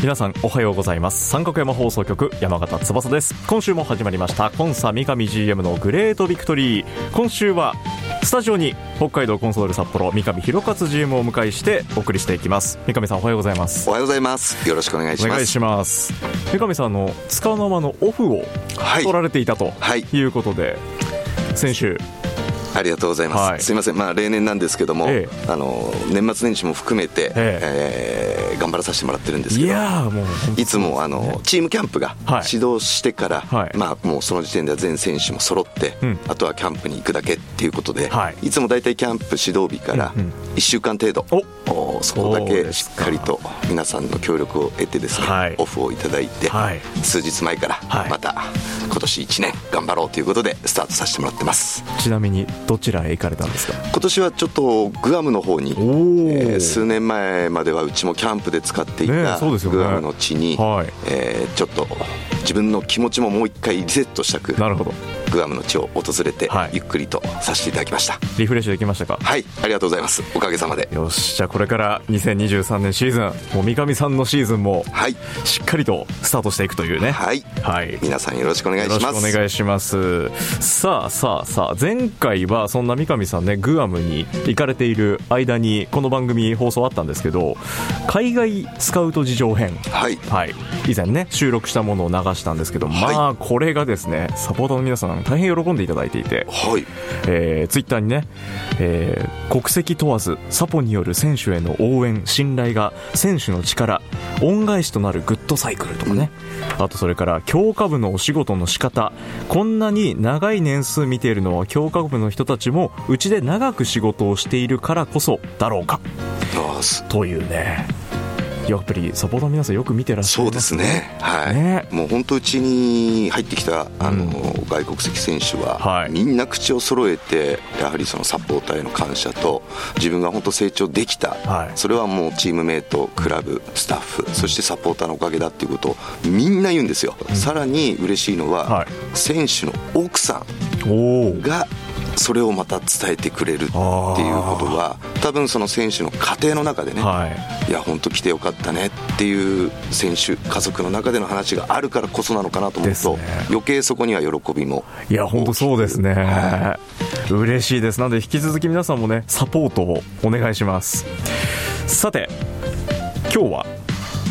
皆さんおはようございます。三角山放送局山形翼です。今週も始まりましたコンサ三上 GM のグレートビクトリー今週はスタジオに北海道コンソール札幌三上弘勝 GM をお迎えしてお送りしていきます。三上さんおはようございます。おはようございます。よろしくお願いします。お願いします。三上さんの束の間のオフを取られていたとい。うことで、はい、先週ありがとうございます、はい、すみません、まあ、例年なんですけども、ええ、あの年末年始も含めて、ええ。えー、頑張らさせてもらってるんですけどいやもういつもあのチームキャンプが始動してから、はい、まあ、もうその時点では全選手も揃って、うん、あとはキャンプに行くだけっていうことで、はい、いつも大体キャンプ始動日から1週間程度、うんうん、そこだけしっかりと皆さんの協力を得てですね、はい、オフをいただいて、はい、数日前からまた今年1年頑張ろうということでスタートさせてもらってます。ちなみにどちらへ行かれたんですか？今年はちょっとグアムの方に、えー、数年前まではうちもキャンプで使っていた、グアムの地に、はい、えー、ちょっと自分の気持ちももう一回リセットしたくなるほどグアムの地を訪れて、ゆっくりとさせていただきました。リフレッシュできましたか？はいありがとうございます。おかげさまで。よしじゃあこれから2023年シーズンもう三上さんのシーズンもはい。しっかりとスタートしていくというね。はい、はい、皆さんよろしくお願いします。お願いします。さあさあさあ前回はそんな三上さんねグアムに行かれている間にこの番組放送あったんですけど海外スカウト事情編。はい、はい、以前ね収録したものを流したんですけど、はい、まあこれがですねサポーターの皆さん大変喜んでいただいていて、はい。えー、ツイッターにね、えー、国籍問わずサポによる選手への応援信頼が選手の力恩返しとなるグッドサイクルとかね、うん、あとそれから強化部のお仕事の仕方。こんなに長い年数見ているのは強化部の人たちもうちで長く仕事をしているからこそだろうか。というねやっぱりサポーターの皆さんよく見てらっしゃるそうですね。はい、ね、もう本当うちに入ってきたあの、うん、外国籍選手は、はい、みんな口を揃えてやはりそのサポーターへの感謝と自分が本当成長できた、はい、それはもうチームメートクラブスタッフそしてサポーターのおかげだっていうことをみんな言うんですよ、うん、さらに嬉しいのは、はい、選手の奥さんがそれをまた伝えてくれるっていうことは多分その選手の家庭の中でね、はい、いや本当来てよかったねっていう選手家族の中での話があるからこそなのかなと思うと、ね、余計そこには喜びもいや本当そうですね、はい、嬉しいです。なので引き続き皆さんもねサポートをお願いします。さて今日は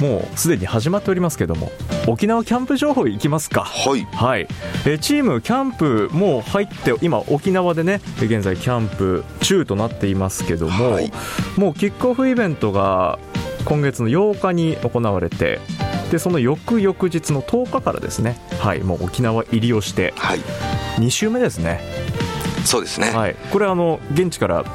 もうすでに始まっておりますけども沖縄キャンプ情報いきますか？はい、はい、えチームキャンプもう入って今沖縄でね現在キャンプ中となっていますけども、はい、もうキックオフイベントが今月の8日に行われてでその翌々日の10日からですね、はい、もう沖縄入りをして、はい、2週目ですね。そうですね、はい、これあの現地から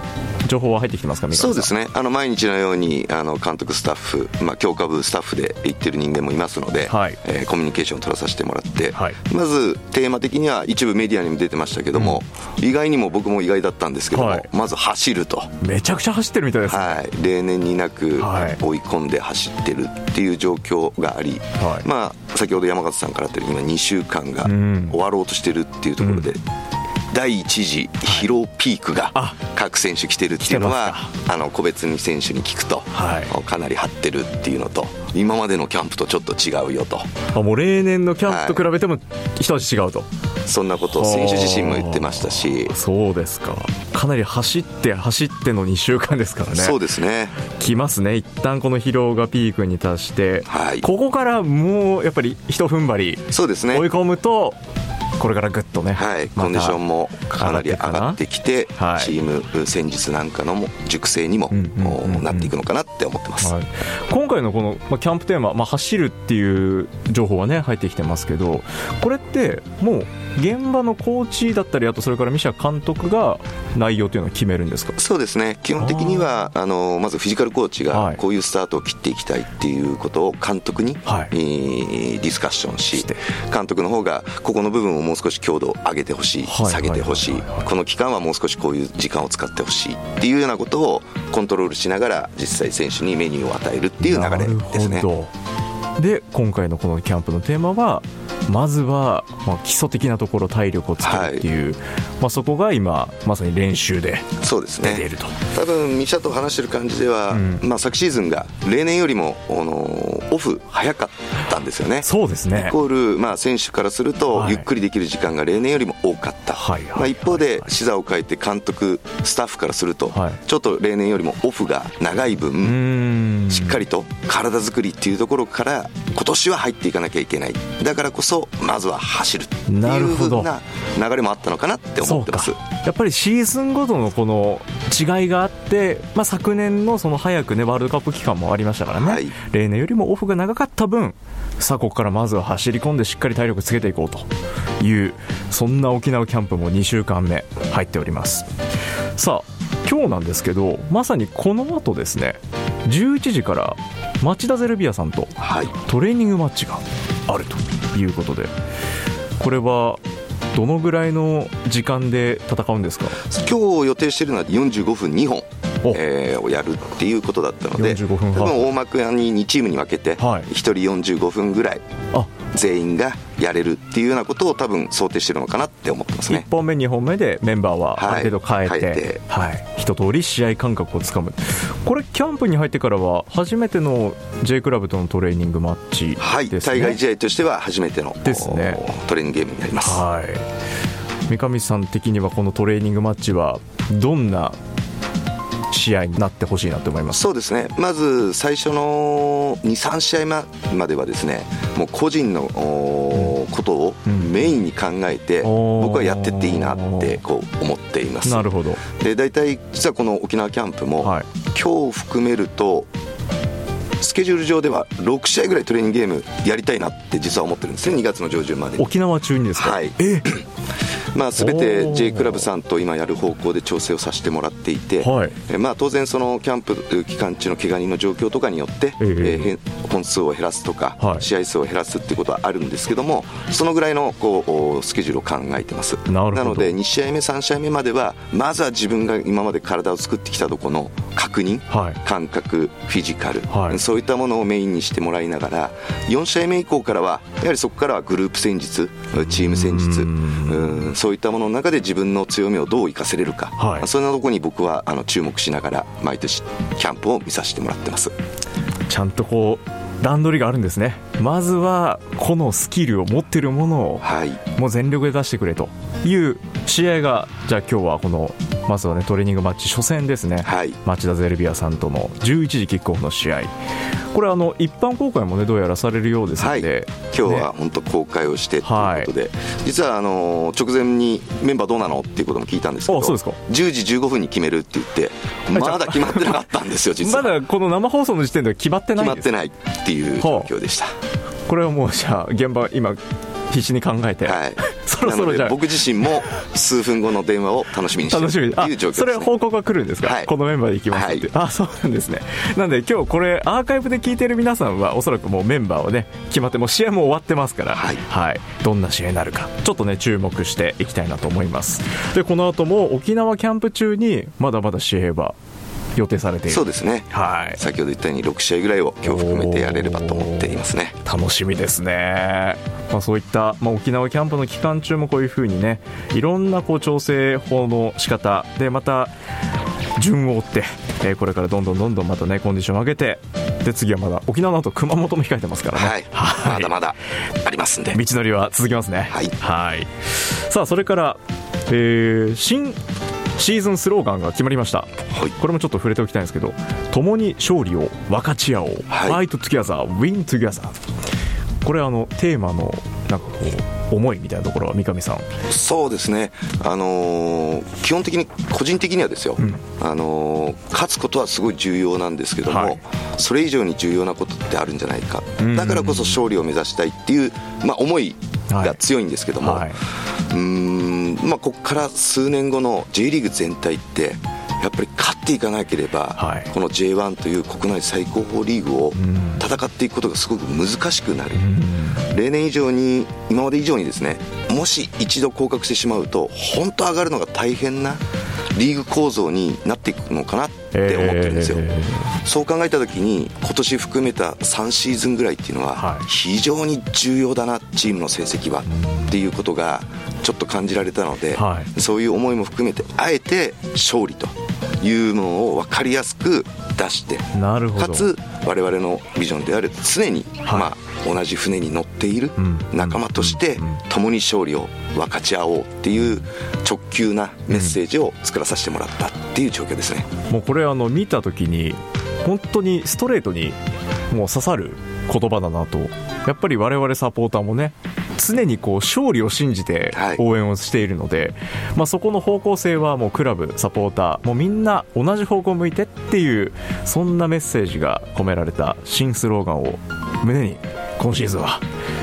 情報は入ってきてますかそうですね。あの毎日のようにあの監督スタッフ、まあ、強化部スタッフで行ってる人間もいますので、はい、えー、コミュニケーションを取らさせてもらって、はい、まずテーマ的には一部メディアにも出てましたけども、うん、意外にも僕も意外だったんですけども、はい、まず走ると。めちゃくちゃ走ってるみたいです、ね、はい、例年になく追い込んで走ってるっていう状況があり、まあ先ほど山形さんからあったように今2週間が終わろうとしてるっていうところで、うん第1次疲労ピークが各選手来てるっていうのは、あの個別に選手に聞くと、かなり張ってるっていうのと今までのキャンプとちょっと違うよと。あもう例年のキャンプと比べても一味違うと、そんなことを選手自身も言ってましたし。そうですか。かなり走って走っての2週間ですからね。そうですね。来ますね。一旦この疲労がピークに達して、はい、ここからもうやっぱり一踏ん張りそうですね。追い込むとこれからぐっとね、はい、コンディションもかなり上がってきて、はい、チーム戦術なんかのも熟成にも、なっていくのかなって思ってます、はい、今回のこの、まあ、キャンプテーマ、まあ、走るっていう情報はね入ってきてますけどこれってもう現場のコーチだったりあとそれからミシャ監督が内容というのを決めるんですか？そうですね。基本的にはあのまずフィジカルコーチがこういうスタートを切っていきたいっていうことを監督に、はい、ディスカッションし監督の方がここの部分をもう少し強度を上げてほしい、下げてほしい。この期間はもう少しこういう時間を使ってほしいっていうようなことをコントロールしながら実際選手にメニューを与えるっていう流れですね。で今回のこのキャンプのテーマはまずは、まあ、基礎的なところ体力をつけるっていう、はい、まあ、そこが今まさに練習で出ていると、ね、多分ミシャと話してる感じでは、うん、まあ、昨シーズンが例年よりもあのオフ早かったんですよね。そうですね。イコール、まあ、選手からすると、ゆっくりできる時間が例年よりも多かった、はいまあ、一方で視座を変えて監督スタッフからすると、はい、ちょっと例年よりもオフが長い分しっかりと体作りっていうところから今年は入っていかなきゃいけない。だからこそまずは走るっていうふうな流れもあったのかなって思ってます。やっぱりシーズンごとのこの違いがあって、まあ、昨年のその早くねワールドカップ期間もありましたからね、はい、例年よりもオフが長かった分さあここからまずは走り込んでしっかり体力つけていこうというそんな沖縄キャンプも2週間目入っております。さあ今日なんですけどまさにこの後ですね11時から町田ゼルビアさんとトレーニングマッチがあるということで、これはどのぐらいの時間で戦うんですか？今日予定しているのは45分2本。えー、をやるっていうことだったので多分大幕に2チームに分けて1人45分ぐらい全員がやれるっていうようなことを多分想定してるのかなって思ってますね。1本目2本目でメンバーはある程度変えて,、はいて。はい、一通り試合感覚をつかむ。これキャンプに入ってからは初めての J クラブとのトレーニングマッチですね、はい、対外試合としては初めてのですね。トレーニングゲームになります、はい、三上さん的にはこのトレーニングマッチはどんな試合になってほしいなと思います。そうですね。まず最初の23試合まではですねもう個人のことをメインに考えて、僕はやってっていいなってこう思っています。なるほど。で大体実はこの沖縄キャンプも、はい、今日含めるとスケジュール上では6試合ぐらいトレーニングゲームやりたいなって実は思ってるんですね。2月の上旬まで沖縄中にですか？はい。え？まあ、全て J クラブさんと今やる方向で調整をさせてもらっていて、はい、まあ、当然、そのキャンプ期間中の怪我人の状況とかによって、えー、本数を減らすとか、はい、試合数を減らすっていうことはあるんですけども、そのぐらいのこうスケジュールを考えてます。なので、2試合目、3試合目までは、まずは自分が今まで体を作ってきたところの確認、はい、感覚、フィジカル、そういったものをメインにしてもらいながら、4試合目以降からは、やはりそこからはグループ戦術、チーム戦術、うんそういったものの中で自分の強みをどう生かせれるか、はい、そんなところに僕はあの注目しながら毎年キャンプを見させてもらってます。ちゃんとこう段取りがあるんですね。まずはこのスキルを持ってるものを、はい、もう全力で出してくれという試合がじゃあ今日はこのまずはねトレーニングマッチ初戦ですね、はい、町田ゼルビアさんとの11時キックオフの試合。これあの一般公開もねどうやらされるようですので、はい、今日は本当公開をしてということで、はい、実はあの直前にメンバーどうなのっていうことも聞いたんですけど。そうですか。10時15分に決めるって言ってまだ決まってなかったんですよ実は。まだこの生放送の時点では決まってない。決まってないっていう状況でした、これはもうじゃあ現場今必死に考えて、はい、そろそろじゃ僕自身も数分後の電話を楽しみにしてるっていう状況です、ね、それ報告が来るんですか、はい、このメンバーで行きますって、はい、あそうなんですね。なんで今日これアーカイブで聞いてる皆さんはおそらくもうメンバーをね決まってもう試合も終わってますから、はい、はい、どんな試合になるか。ちょっとね注目していきたいなと思います。でこの後も沖縄キャンプ中にまだまだ試合は予定されている。そうですね、はい、先ほど言ったように6試合ぐらいを今日含めてやれればと思っていますね。楽しみですね、まあ、そういった、まあ、沖縄キャンプの期間中もこういうふうにねいろんなこう調整法の仕方でまた順を追って、えー、これからどんどんどんどんまたねコンディションを上げてで次はまだ沖縄の後熊本も控えてますからね、はい、はい、まだまだありますんで。道のりは続きますね。はい。はい。さあそれから、えー、新シーズンスローガンが決まりました、はい、これもちょっと触れておきたいんですけど共に勝利を分かち合おう、はい、 Fight Together Win Together これあのテーマのなんかこう思いみたいなところは三上さん。そうですね、あのー、基本的に個人的にはですよ、うん、あのー、勝つことはすごい重要なんですけども、はい、それ以上に重要なことってあるんじゃないか、だからこそ勝利を目指したいっていう、まあ、思いが強いんですけども、はいはい、うんまあ、ここから数年後の J リーグ全体ってやっぱり勝っていかなければ、はい、この J1 という国内最高峰リーグを戦っていくことがすごく難しくなる、例年以上に今まで以上にですねもし一度降格してしまうと本当上がるのが大変なリーグ構造になっていくのかなって思ってるんですよ、えー、そう考えた時に今年含めた3シーズンぐらいっていうのは非常に重要だなチームの成績はっていうことがちょっと感じられたので、はい、そういう思いも含めてあえて勝利というのを分かりやすく出してかつ我々のビジョンである常に、はい、まあ、同じ船に乗っている仲間として共に勝利を分かち合おうっていう直球なメッセージを作らさせてもらったっていう状況ですね、もうこれあの見た時に本当にストレートにもう刺さる言葉だなと。やっぱり我々サポーターもね常にこう勝利を信じて応援をしているので、はい、まあ、そこの方向性はもうクラブ、サポーターもうみんな同じ方向を向いてっていうそんなメッセージが込められた新スローガンを胸に今シーズンは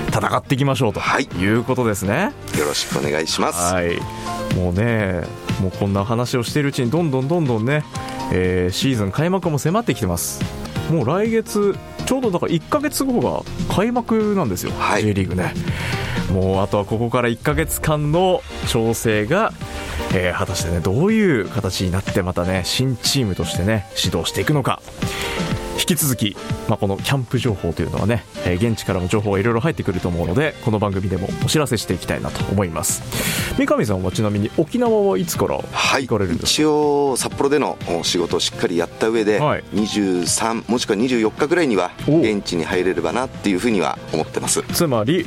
戦っていきましょうと、はい、いうことですね。よろしくお願いします、はい、もうねもうこんな話をしているうちにどんどんどんどんね、えー、シーズン開幕も迫ってきてます。もう来月ちょうどだから1か月後が開幕なんですよ、はい、J リーグねもうあとはここから1ヶ月間の調整が、えー、果たしてねどういう形になってまたね新チームとしてね指導していくのか。引き続き、まあ、このキャンプ情報というのはね、えー、現地からも情報がいろいろ入ってくると思うのでこの番組でもお知らせしていきたいなと思います。三上さんはちなみに沖縄はいつから行かれるんですか、はい、一応札幌での仕事をしっかりやった上で、はい、23もしくは24日ぐらいには現地に入れればなっていうふうには思ってます。つまり、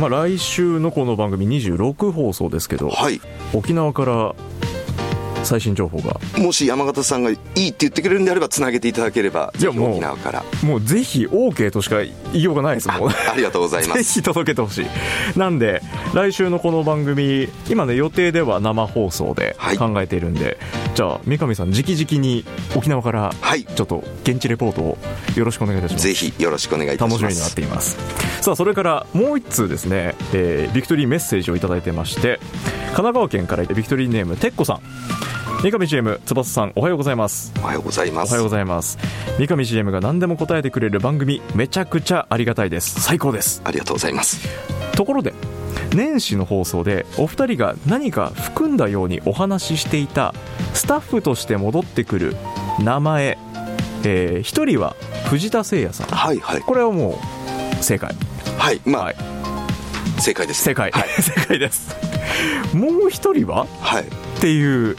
まあ、来週のこの番組26放送ですけど、はい、沖縄から最新情報が。もし山形さんがいいって言ってくれるんであればつなげていただければいやもう沖縄から。もうぜひ OK としか言いようがないですもんありがとうございます。ぜひ届けてほしい。なんで来週のこの番組今ね予定では生放送で考えているんで、はい、じゃあ三上さん直々に沖縄からちょっと現地レポートをよろしくお願いいたします、ぜひよろしくお願いいたします。楽しみになっています。さあそれからもう一通ですね、えー、ビクトリーメッセージを頂いてまして神奈川県からビクトリーネームてっこさん三上 CM 翼さんおはようございます。おはようございます。おはようございます。三上 CM が何でも答えてくれる番組めちゃくちゃありがたいです。最高です。ありがとうございます。ところで年始の放送でお二人が何か含んだようにお話ししていたスタッフとして戻ってくる名前えー、1人は藤田誠也さん、はいはい、これはもう正解。はいまあ、はい、正解です。正解、はい、正解です。もう一人は、はい、っていう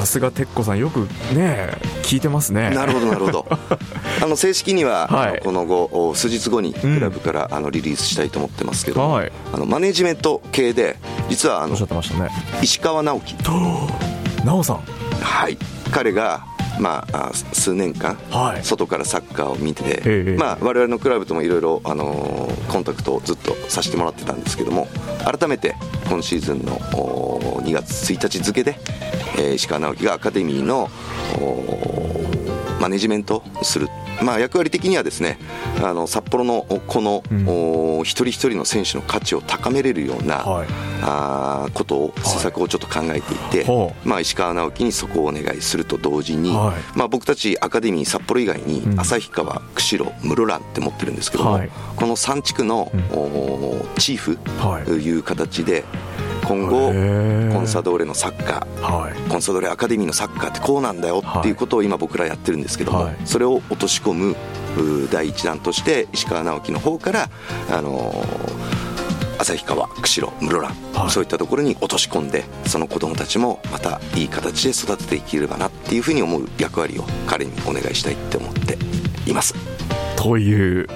さすが鉄子さんよくね聞いてますね。なるほどなるほど。あの正式には、はい、この後数日後にクラブから、うん、あのリリースしたいと思ってますけど、はい、あのマネジメント系で実はあの、ね、石川直樹。直さん。はい。彼がまあ、数年間、はい、外からサッカーを見てて、ええまあ、我々のクラブともいろいろコンタクトをずっとさせてもらってたんですけども改めて今シーズンの2月1日付で、えー、石川直樹がアカデミーのマネジメントする。まあ、役割的にはですねあの札幌のこの、うん、一人一人の選手の価値を高めれるような、はい、あことを施策をちょっと考えていて、はい、まあ、石川直樹にそこをお願いすると同時に、はい、まあ、僕たちアカデミー札幌以外に旭川、釧路、室蘭って持ってるんですけども、この3地区の、うん、チーフという形で、今後コンサドーレのサッカー、はい、コンサドーレアカデミーのサッカーってこうなんだよっていうことを今僕らやってるんですけども、はい、それを落とし込む第一弾として石川直樹の方から、あのー、旭川釧路室蘭、はい、そういったところに落とし込んでその子どもたちもまたいい形で育てていければなっていうふうに思う役割を彼にお願いしたいって思っています。という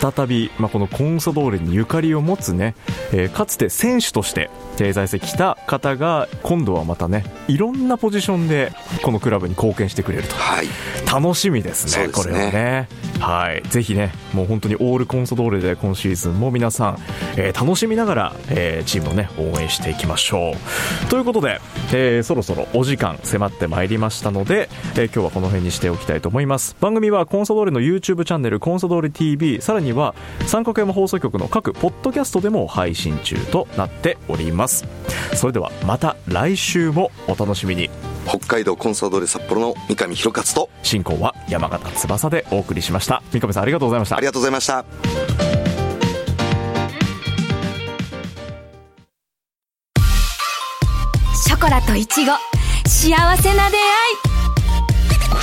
再び、まあ、このコンソドーレにゆかりを持つね、えー、かつて選手として在籍した方が今度はまたねいろんなポジションでこのクラブに貢献してくれると、はい、楽しみですね、すねこれはね。はい、ぜひね、もう本当にオールコンソドーレで今シーズンも皆さん、えー、楽しみながら、えー、チームをね応援していきましょう。ということで、えー、そろそろお時間迫ってまいりましたので、えー、今日はこの辺にしておきたいと思います。番組はコンソドーレの YouTube チャンネルコンソドーレ TV さらには三角山放送局の各ポッドキャストでも配信中となっておりますそれではまた来週もお楽しみに。北海道コンサドーレ札幌の三上弘勝と。進行は山形翼でお送りしました。三上さんありがとうございました。ありがとうございました。ショコラとイチゴ。幸せな出会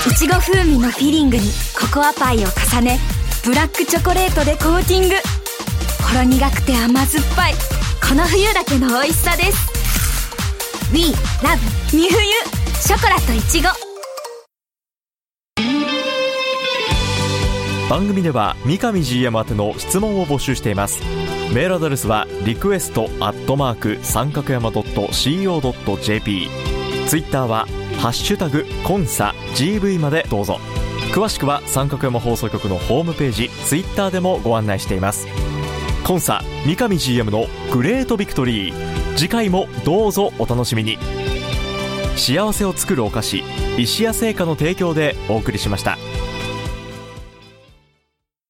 い。いちご風味のフィリングにココアパイを重ねブラックチョコレートでコーティング。ほろ苦くて甘酸っぱい。この冬だけの美味しさです We love 三冬ショコラといちご。番組では三上 GM 宛ての質問を募集しています。メールアドレスはリクエストアットマーク三角山 .co.jp ツイッターはハッシュタグコンサ GV までどうぞ。詳しくは三角山放送局のホームページツイッターでもご案内しています。コンサ三上 GM のグレートビクトリー。次回もどうぞお楽しみに幸せを作るお菓子石屋製菓の提供でお送りしました。